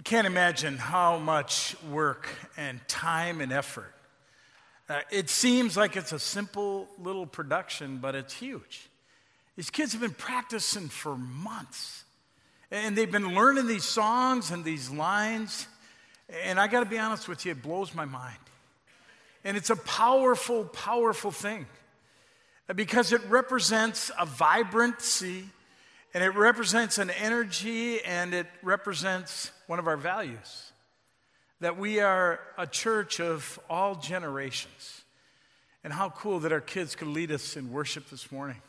You can't imagine how much work and time and effort. Uh, it seems like it's a simple little production, but it's huge. These kids have been practicing for months, and they've been learning these songs and these lines. And I got to be honest with you, it blows my mind. And it's a powerful, powerful thing because it represents a vibrancy and it represents an energy and it represents one of our values that we are a church of all generations. And how cool that our kids could lead us in worship this morning.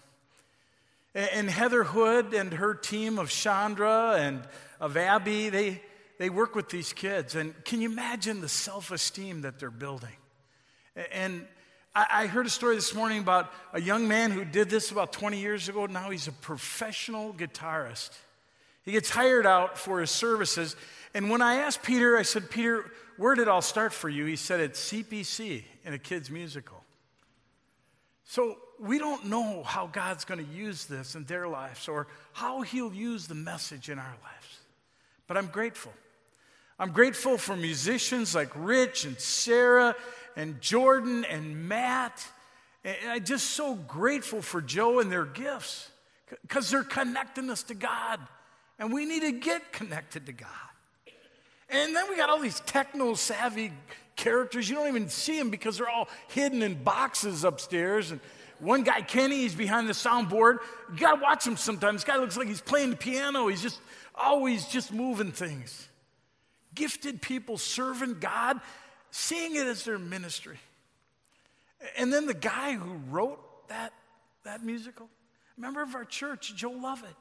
And Heather Hood and her team of Chandra and of Abby, they, they work with these kids. And can you imagine the self esteem that they're building? And I heard a story this morning about a young man who did this about 20 years ago. Now he's a professional guitarist. He gets hired out for his services. And when I asked Peter, I said, Peter, where did it all start for you? He said, it's CPC in a kid's musical. So we don't know how God's going to use this in their lives or how He'll use the message in our lives. But I'm grateful. I'm grateful for musicians like Rich and Sarah and Jordan and Matt. And I'm just so grateful for Joe and their gifts because they're connecting us to God. And we need to get connected to God. And then we got all these techno savvy characters. You don't even see them because they're all hidden in boxes upstairs. And one guy, Kenny, he's behind the soundboard. You got to watch him sometimes. This guy looks like he's playing the piano. He's just always just moving things. Gifted people serving God seeing it as their ministry. And then the guy who wrote that, that musical, member of our church, Joe Lovett.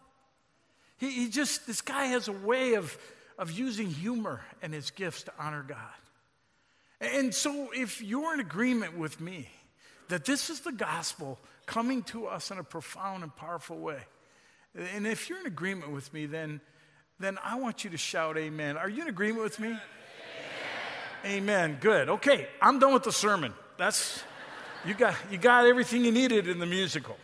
He, he just, this guy has a way of, of using humor and his gifts to honor God. And so, if you're in agreement with me that this is the gospel coming to us in a profound and powerful way, and if you're in agreement with me, then, then I want you to shout amen. Are you in agreement with me? Amen. Good. Okay, I'm done with the sermon. That's you got you got everything you needed in the musical.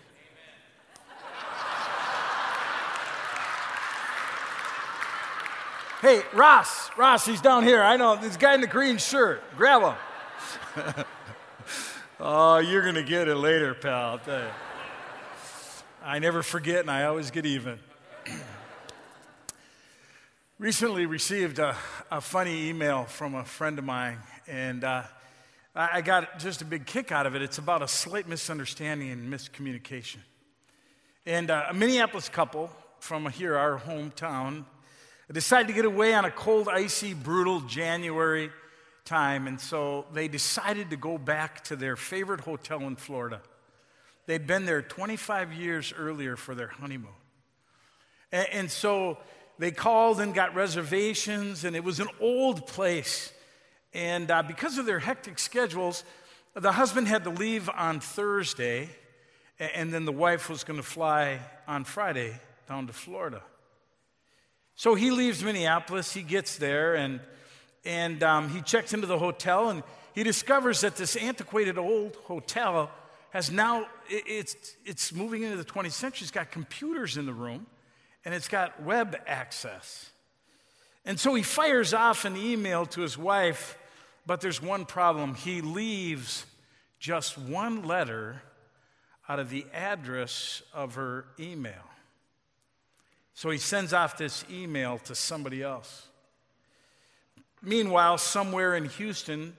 Hey, Ross, Ross, he's down here. I know this guy in the green shirt. Grab him. oh, you're going to get it later, pal. I never forget and I always get even recently received a, a, funny email from a friend of mine, and uh, I got just a big kick out of it. It's about a slight misunderstanding and miscommunication. And uh, a Minneapolis couple from here, our hometown, decided to get away on a cold, icy, brutal January time, and so they decided to go back to their favorite hotel in Florida. They'd been there 25 years earlier for their honeymoon. and, and so they called and got reservations, and it was an old place. And uh, because of their hectic schedules, the husband had to leave on Thursday, and then the wife was going to fly on Friday down to Florida. So he leaves Minneapolis, he gets there, and, and um, he checks into the hotel, and he discovers that this antiquated old hotel has now, it's, it's moving into the 20th century. It's got computers in the room and it's got web access. And so he fires off an email to his wife, but there's one problem. He leaves just one letter out of the address of her email. So he sends off this email to somebody else. Meanwhile, somewhere in Houston,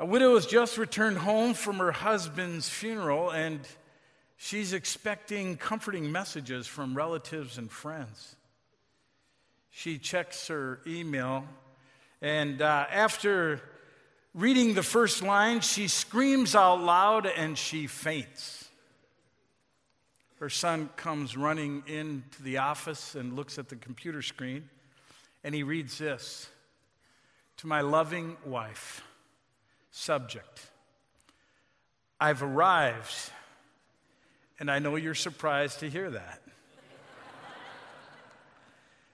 a widow has just returned home from her husband's funeral and She's expecting comforting messages from relatives and friends. She checks her email, and uh, after reading the first line, she screams out loud and she faints. Her son comes running into the office and looks at the computer screen, and he reads this To my loving wife, subject, I've arrived and I know you're surprised to hear that.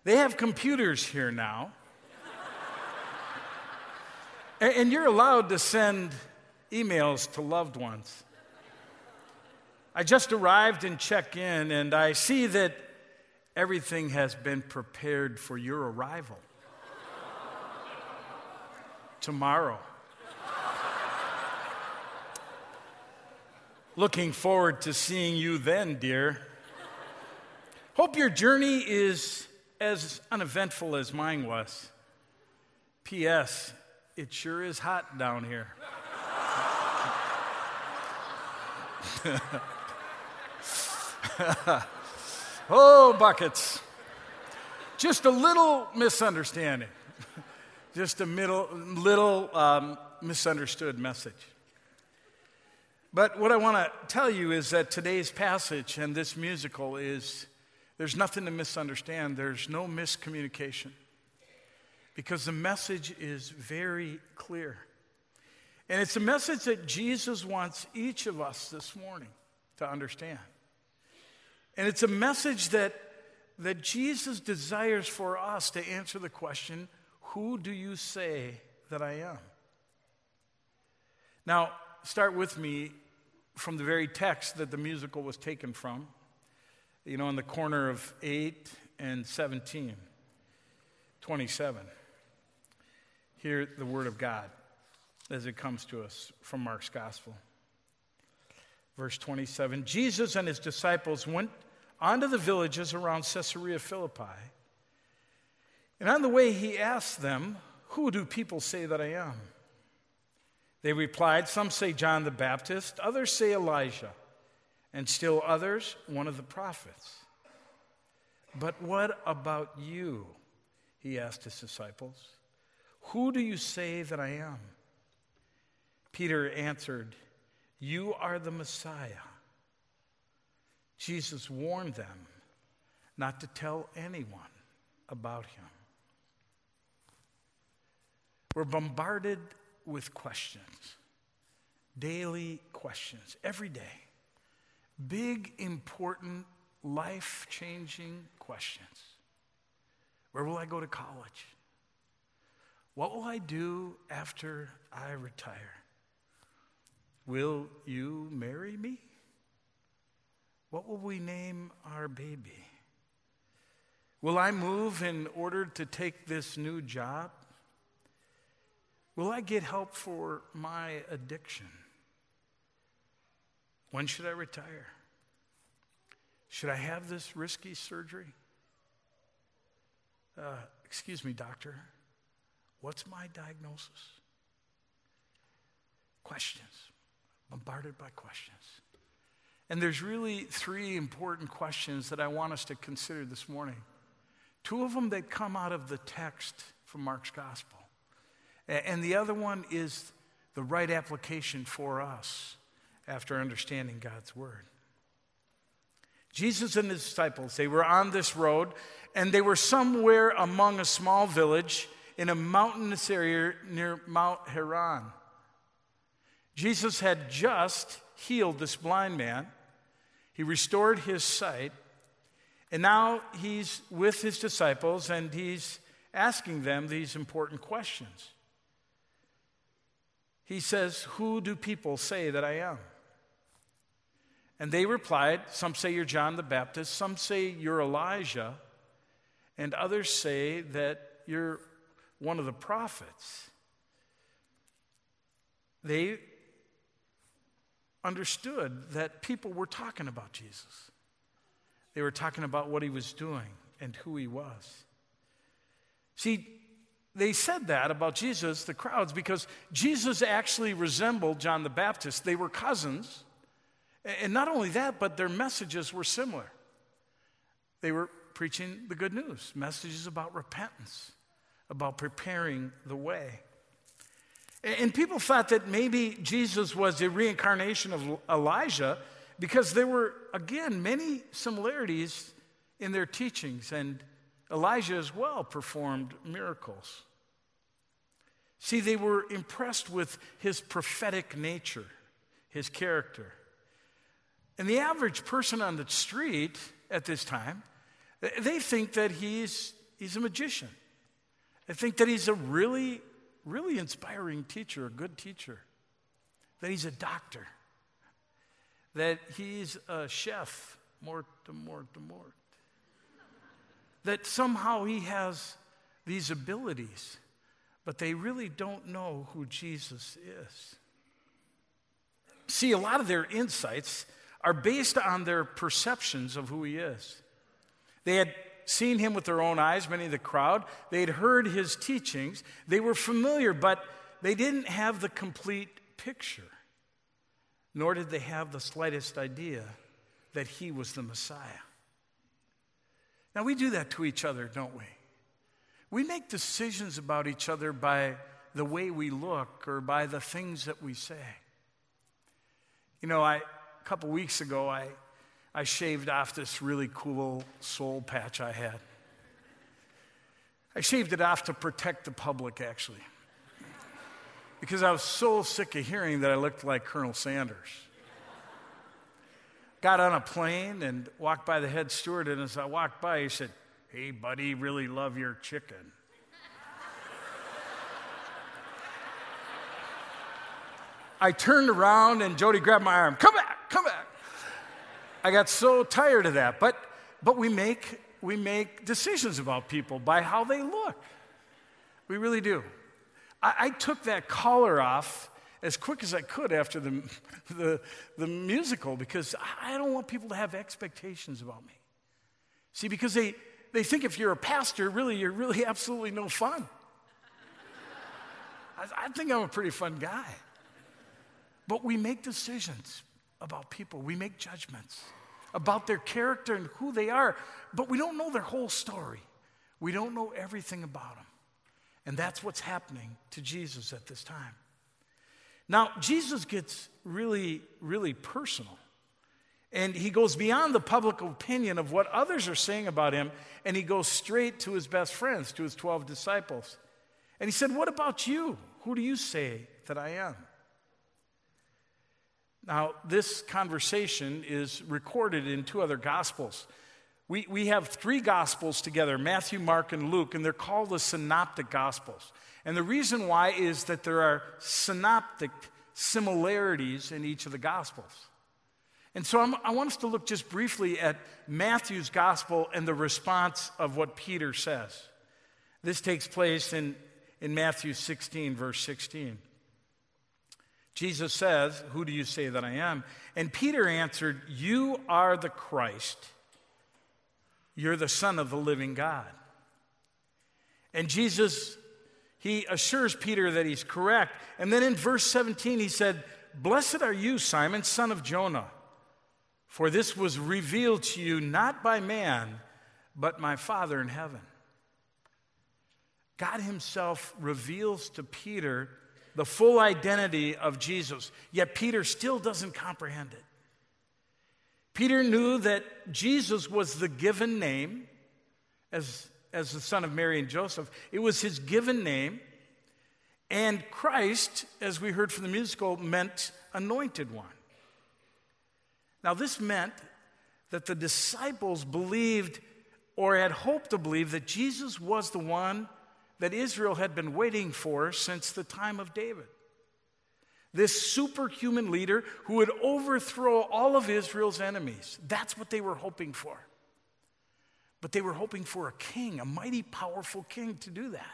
they have computers here now. and you're allowed to send emails to loved ones. I just arrived and check in, and I see that everything has been prepared for your arrival. tomorrow. Looking forward to seeing you then, dear. Hope your journey is as uneventful as mine was. P.S. It sure is hot down here. oh, buckets. Just a little misunderstanding. Just a middle, little um, misunderstood message. But what I want to tell you is that today's passage and this musical is there's nothing to misunderstand, there's no miscommunication. Because the message is very clear. And it's a message that Jesus wants each of us this morning to understand. And it's a message that, that Jesus desires for us to answer the question Who do you say that I am? Now, start with me from the very text that the musical was taken from, you know, in the corner of 8 and 17, 27. Hear the word of God as it comes to us from Mark's gospel. Verse 27 Jesus and his disciples went onto the villages around Caesarea Philippi. And on the way, he asked them, Who do people say that I am? They replied, Some say John the Baptist, others say Elijah, and still others, one of the prophets. But what about you? He asked his disciples. Who do you say that I am? Peter answered, You are the Messiah. Jesus warned them not to tell anyone about him. We're bombarded with questions, daily questions, every day. Big, important, life changing questions. Where will I go to college? What will I do after I retire? Will you marry me? What will we name our baby? Will I move in order to take this new job? Will I get help for my addiction? When should I retire? Should I have this risky surgery? Uh, excuse me, doctor. What's my diagnosis? Questions, bombarded by questions. And there's really three important questions that I want us to consider this morning. Two of them that come out of the text from Mark's gospel. And the other one is the right application for us after understanding God's word. Jesus and his disciples, they were on this road and they were somewhere among a small village in a mountainous area near Mount Hermon. Jesus had just healed this blind man, he restored his sight, and now he's with his disciples and he's asking them these important questions. He says, Who do people say that I am? And they replied, Some say you're John the Baptist, some say you're Elijah, and others say that you're one of the prophets. They understood that people were talking about Jesus. They were talking about what he was doing and who he was. See, they said that about Jesus, the crowds, because Jesus actually resembled John the Baptist. They were cousins. And not only that, but their messages were similar. They were preaching the good news, messages about repentance, about preparing the way. And people thought that maybe Jesus was a reincarnation of Elijah because there were, again, many similarities in their teachings. And Elijah as well performed miracles. See, they were impressed with his prophetic nature, his character. And the average person on the street at this time, they think that he's, he's a magician. They think that he's a really, really inspiring teacher, a good teacher, that he's a doctor, that he's a chef, mort to mort to mort that somehow he has these abilities. but they really don't know who Jesus is. See, a lot of their insights are based on their perceptions of who he is. They had seen him with their own eyes, many of the crowd. They'd heard his teachings. They were familiar, but they didn't have the complete picture, nor did they have the slightest idea that he was the Messiah. Now, we do that to each other, don't we? We make decisions about each other by the way we look or by the things that we say. You know, I, a couple weeks ago, I, I shaved off this really cool soul patch I had. I shaved it off to protect the public, actually, because I was so sick of hearing that I looked like Colonel Sanders. Got on a plane and walked by the head steward, and as I walked by, he said, Hey, buddy, really love your chicken. I turned around and Jody grabbed my arm. Come. I got so tired of that. But, but we, make, we make decisions about people by how they look. We really do. I, I took that collar off as quick as I could after the, the, the musical because I don't want people to have expectations about me. See, because they, they think if you're a pastor, really, you're really absolutely no fun. I, I think I'm a pretty fun guy. But we make decisions about people, we make judgments about their character and who they are, but we don't know their whole story. We don't know everything about them. And that's what's happening to Jesus at this time. Now, Jesus gets really, really personal. And he goes beyond the public opinion of what others are saying about him, and he goes straight to his best friends, to his 12 disciples. And he said, What about you? Who do you say that I am? Now, this conversation is recorded in two other gospels. We, we have three gospels together Matthew, Mark, and Luke, and they're called the synoptic gospels. And the reason why is that there are synoptic similarities in each of the gospels. And so I'm, i want us to look just briefly at Matthew's gospel and the response of what Peter says. This takes place in, in Matthew 16, verse 16. Jesus says, Who do you say that I am? And Peter answered, You are the Christ. You're the Son of the living God. And Jesus, he assures Peter that he's correct. And then in verse 17, he said, Blessed are you, Simon, son of Jonah, for this was revealed to you not by man, but my Father in heaven. God Himself reveals to Peter the full identity of Jesus, yet Peter still doesn't comprehend it. Peter knew that Jesus was the given name as, as the son of Mary and Joseph, it was his given name. And Christ, as we heard from the musical, meant anointed one. Now, this meant that the disciples believed or had hoped to believe that Jesus was the one that Israel had been waiting for since the time of David. This superhuman leader who would overthrow all of Israel's enemies. That's what they were hoping for. But they were hoping for a king, a mighty, powerful king to do that.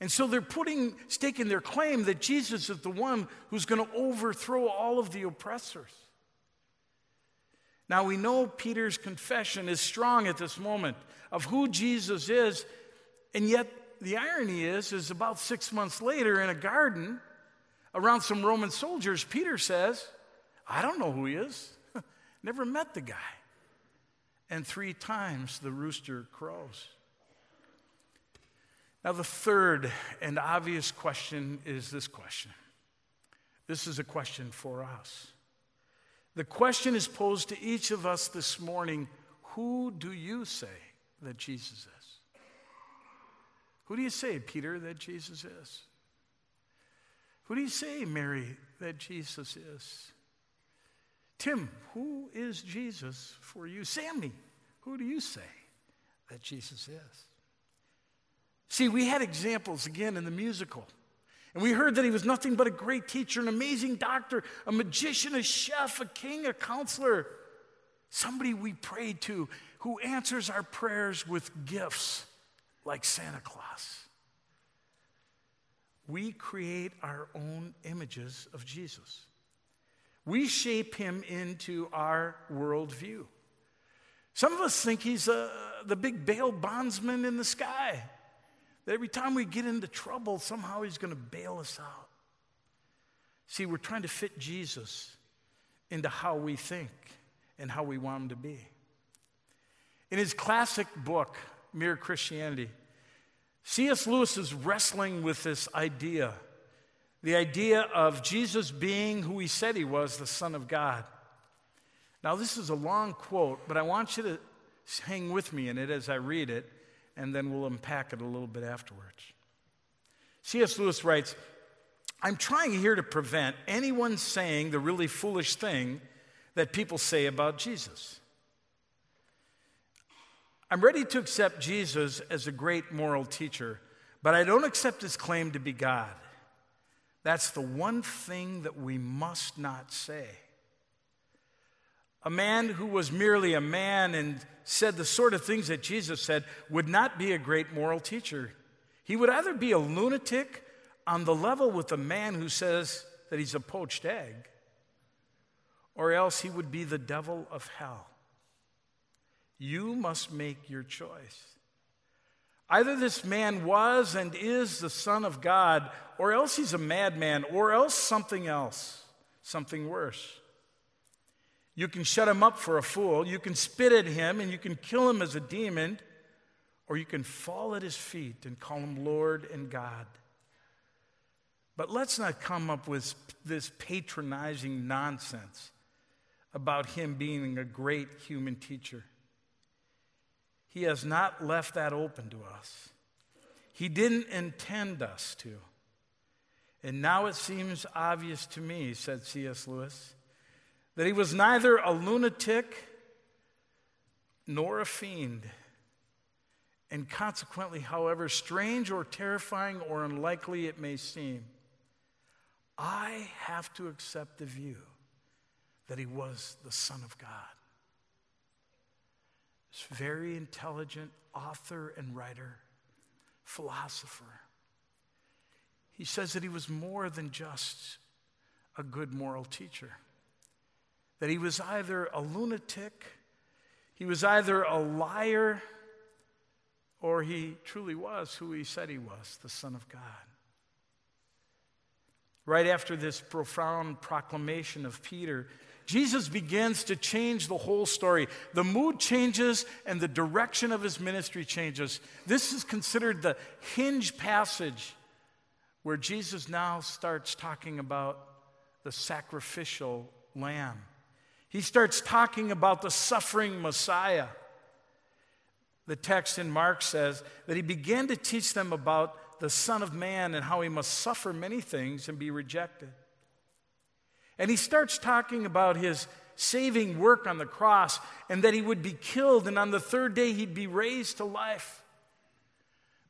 And so they're putting, staking their claim that Jesus is the one who's going to overthrow all of the oppressors. Now we know Peter's confession is strong at this moment of who Jesus is, and yet the irony is, is about six months later in a garden around some Roman soldiers, Peter says, I don't know who he is. Never met the guy. And three times the rooster crows. Now, the third and obvious question is this question. This is a question for us. The question is posed to each of us this morning Who do you say that Jesus is? Who do you say, Peter, that Jesus is? Who do you say, Mary, that Jesus is? Tim, who is Jesus for you? Sammy, who do you say that Jesus is? See, we had examples again in the musical. And we heard that he was nothing but a great teacher, an amazing doctor, a magician, a chef, a king, a counselor, somebody we pray to who answers our prayers with gifts like Santa Claus. we create our own images of Jesus. We shape him into our worldview. Some of us think he's uh, the big bail bondsman in the sky. That every time we get into trouble, somehow he's going to bail us out. See, we're trying to fit Jesus into how we think and how we want him to be. In his classic book, Mere Christianity, C.S. Lewis is wrestling with this idea the idea of Jesus being who he said he was, the Son of God. Now, this is a long quote, but I want you to hang with me in it as I read it, and then we'll unpack it a little bit afterwards. C.S. Lewis writes I'm trying here to prevent anyone saying the really foolish thing that people say about Jesus. I'm ready to accept Jesus as a great moral teacher, but I don't accept his claim to be God. That's the one thing that we must not say. A man who was merely a man and said the sort of things that Jesus said would not be a great moral teacher. He would either be a lunatic on the level with a man who says that he's a poached egg, or else he would be the devil of hell. You must make your choice. Either this man was and is the Son of God, or else he's a madman, or else something else, something worse. You can shut him up for a fool, you can spit at him, and you can kill him as a demon, or you can fall at his feet and call him Lord and God. But let's not come up with this patronizing nonsense about him being a great human teacher. He has not left that open to us. He didn't intend us to. And now it seems obvious to me, said C.S. Lewis, that he was neither a lunatic nor a fiend. And consequently, however strange or terrifying or unlikely it may seem, I have to accept the view that he was the Son of God. This very intelligent author and writer, philosopher. He says that he was more than just a good moral teacher, that he was either a lunatic, he was either a liar, or he truly was who he said he was, the Son of God. Right after this profound proclamation of Peter, Jesus begins to change the whole story. The mood changes and the direction of his ministry changes. This is considered the hinge passage where Jesus now starts talking about the sacrificial lamb. He starts talking about the suffering Messiah. The text in Mark says that he began to teach them about the Son of Man and how he must suffer many things and be rejected. And he starts talking about his saving work on the cross and that he would be killed and on the third day he'd be raised to life.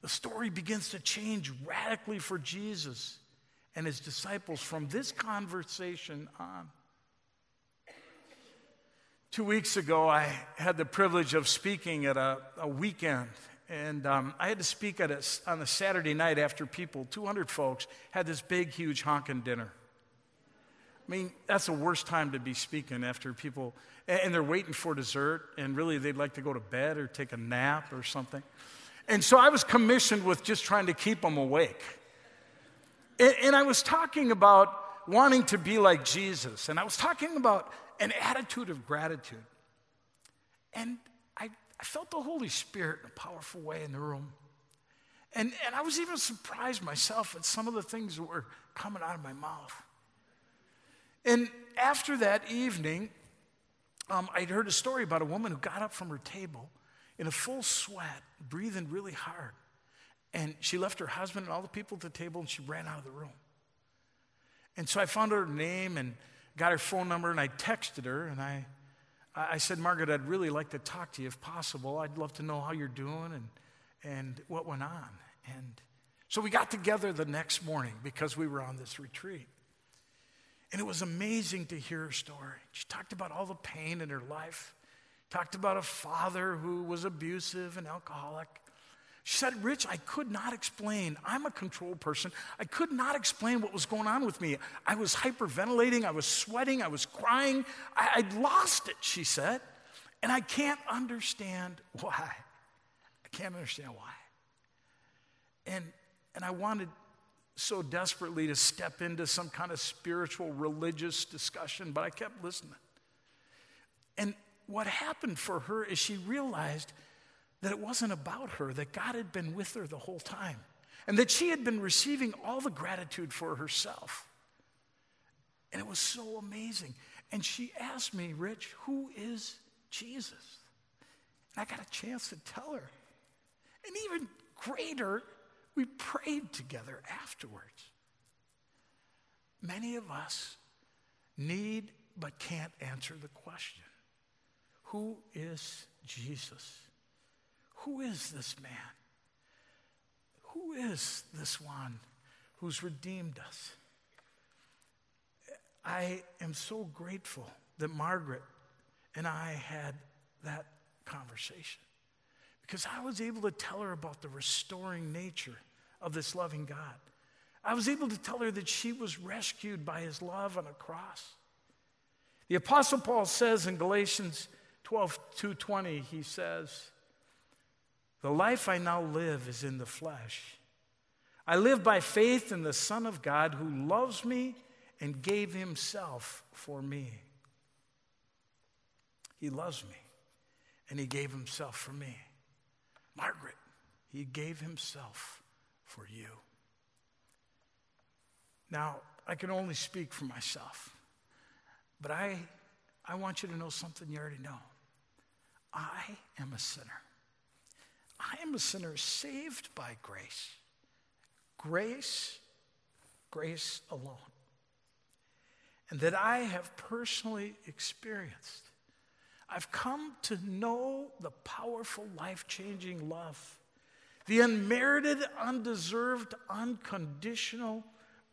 The story begins to change radically for Jesus and his disciples from this conversation on. Two weeks ago, I had the privilege of speaking at a, a weekend and um, I had to speak at a, on a Saturday night after people, 200 folks, had this big, huge honking dinner. I mean, that's the worst time to be speaking after people, and they're waiting for dessert, and really they'd like to go to bed or take a nap or something. And so I was commissioned with just trying to keep them awake. And, and I was talking about wanting to be like Jesus, and I was talking about an attitude of gratitude. And I felt the Holy Spirit in a powerful way in the room. And, and I was even surprised myself at some of the things that were coming out of my mouth. And after that evening, um, I'd heard a story about a woman who got up from her table in a full sweat, breathing really hard. And she left her husband and all the people at the table and she ran out of the room. And so I found her name and got her phone number and I texted her and I I said, Margaret, I'd really like to talk to you if possible. I'd love to know how you're doing and, and what went on. And so we got together the next morning because we were on this retreat. And it was amazing to hear her story. She talked about all the pain in her life, talked about a father who was abusive and alcoholic. She said, Rich, I could not explain. I'm a control person. I could not explain what was going on with me. I was hyperventilating. I was sweating. I was crying. I, would lost it, she said. And I can't understand why. I can't understand why. And, and I wanted so desperately to step into some kind of spiritual, religious discussion, but I kept listening. And what happened for her is she realized that it wasn't about her, that God had been with her the whole time, and that she had been receiving all the gratitude for herself. And it was so amazing. And she asked me, Rich, who is Jesus? And I got a chance to tell her. And even greater, we prayed together afterwards. Many of us need but can't answer the question Who is Jesus? Who is this man? Who is this one who's redeemed us? I am so grateful that Margaret and I had that conversation because I was able to tell her about the restoring nature of this loving God. I was able to tell her that she was rescued by his love on a cross. The apostle Paul says in Galatians 12, 2:20, he says, the life I now live is in the flesh. I live by faith in the Son of God who loves me and gave himself for me. He loves me and he gave himself for me. Margaret, he gave himself for you. Now, I can only speak for myself, but I, I want you to know something you already know. I am a sinner. I am a sinner saved by grace. Grace, grace alone. And that I have personally experienced. I've come to know the powerful, life changing love, the unmerited, undeserved, unconditional,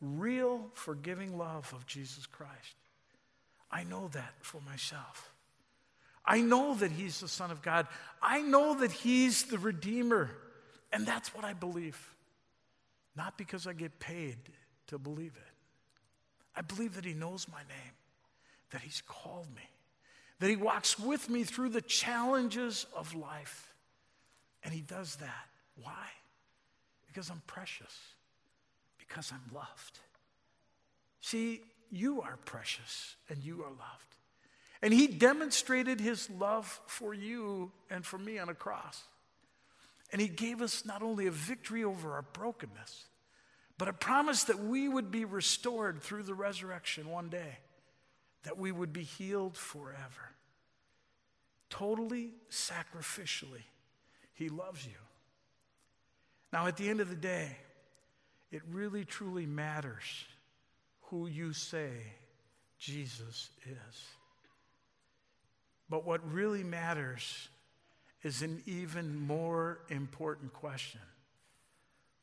real, forgiving love of Jesus Christ. I know that for myself. I know that He's the Son of God. I know that He's the Redeemer. And that's what I believe. Not because I get paid to believe it. I believe that He knows my name, that He's called me, that He walks with me through the challenges of life. And He does that. Why? Because I'm precious, because I'm loved. See, you are precious and you are loved. And he demonstrated his love for you and for me on a cross. And he gave us not only a victory over our brokenness, but a promise that we would be restored through the resurrection one day, that we would be healed forever. Totally sacrificially, he loves you. Now, at the end of the day, it really truly matters who you say Jesus is. But what really matters is an even more important question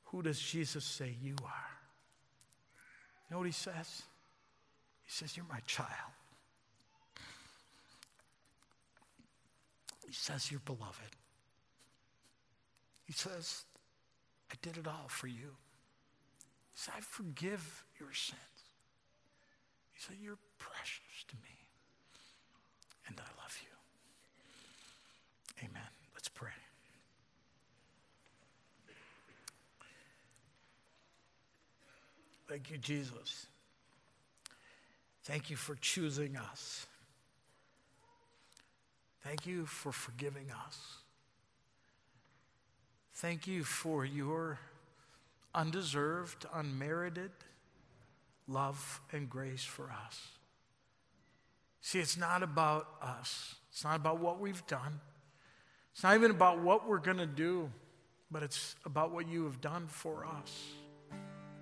Who does Jesus say you are? You know what he says? He says, You're my child. He says, You're beloved. He says, I did it all for you. He said, I forgive your sins. He said, You're precious to me. And I love you. Amen. Let's pray. Thank you, Jesus. Thank you for choosing us. Thank you for forgiving us. Thank you for your undeserved, unmerited love and grace for us. See, it's not about us, it's not about what we've done, it's not even about what we're going to do, but it's about what you have done for us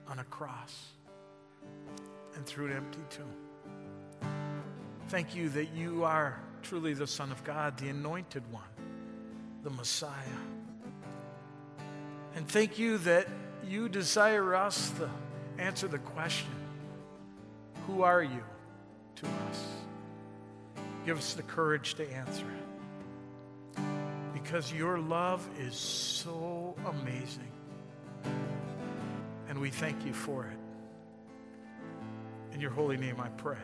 on a cross and through an empty tomb. Thank you that you are truly the Son of God, the anointed one, the Messiah. And thank you that you desire us to answer the question Who are you to us? Give us the courage to answer it because your love is so amazing. And we thank you for it. In your holy name I pray.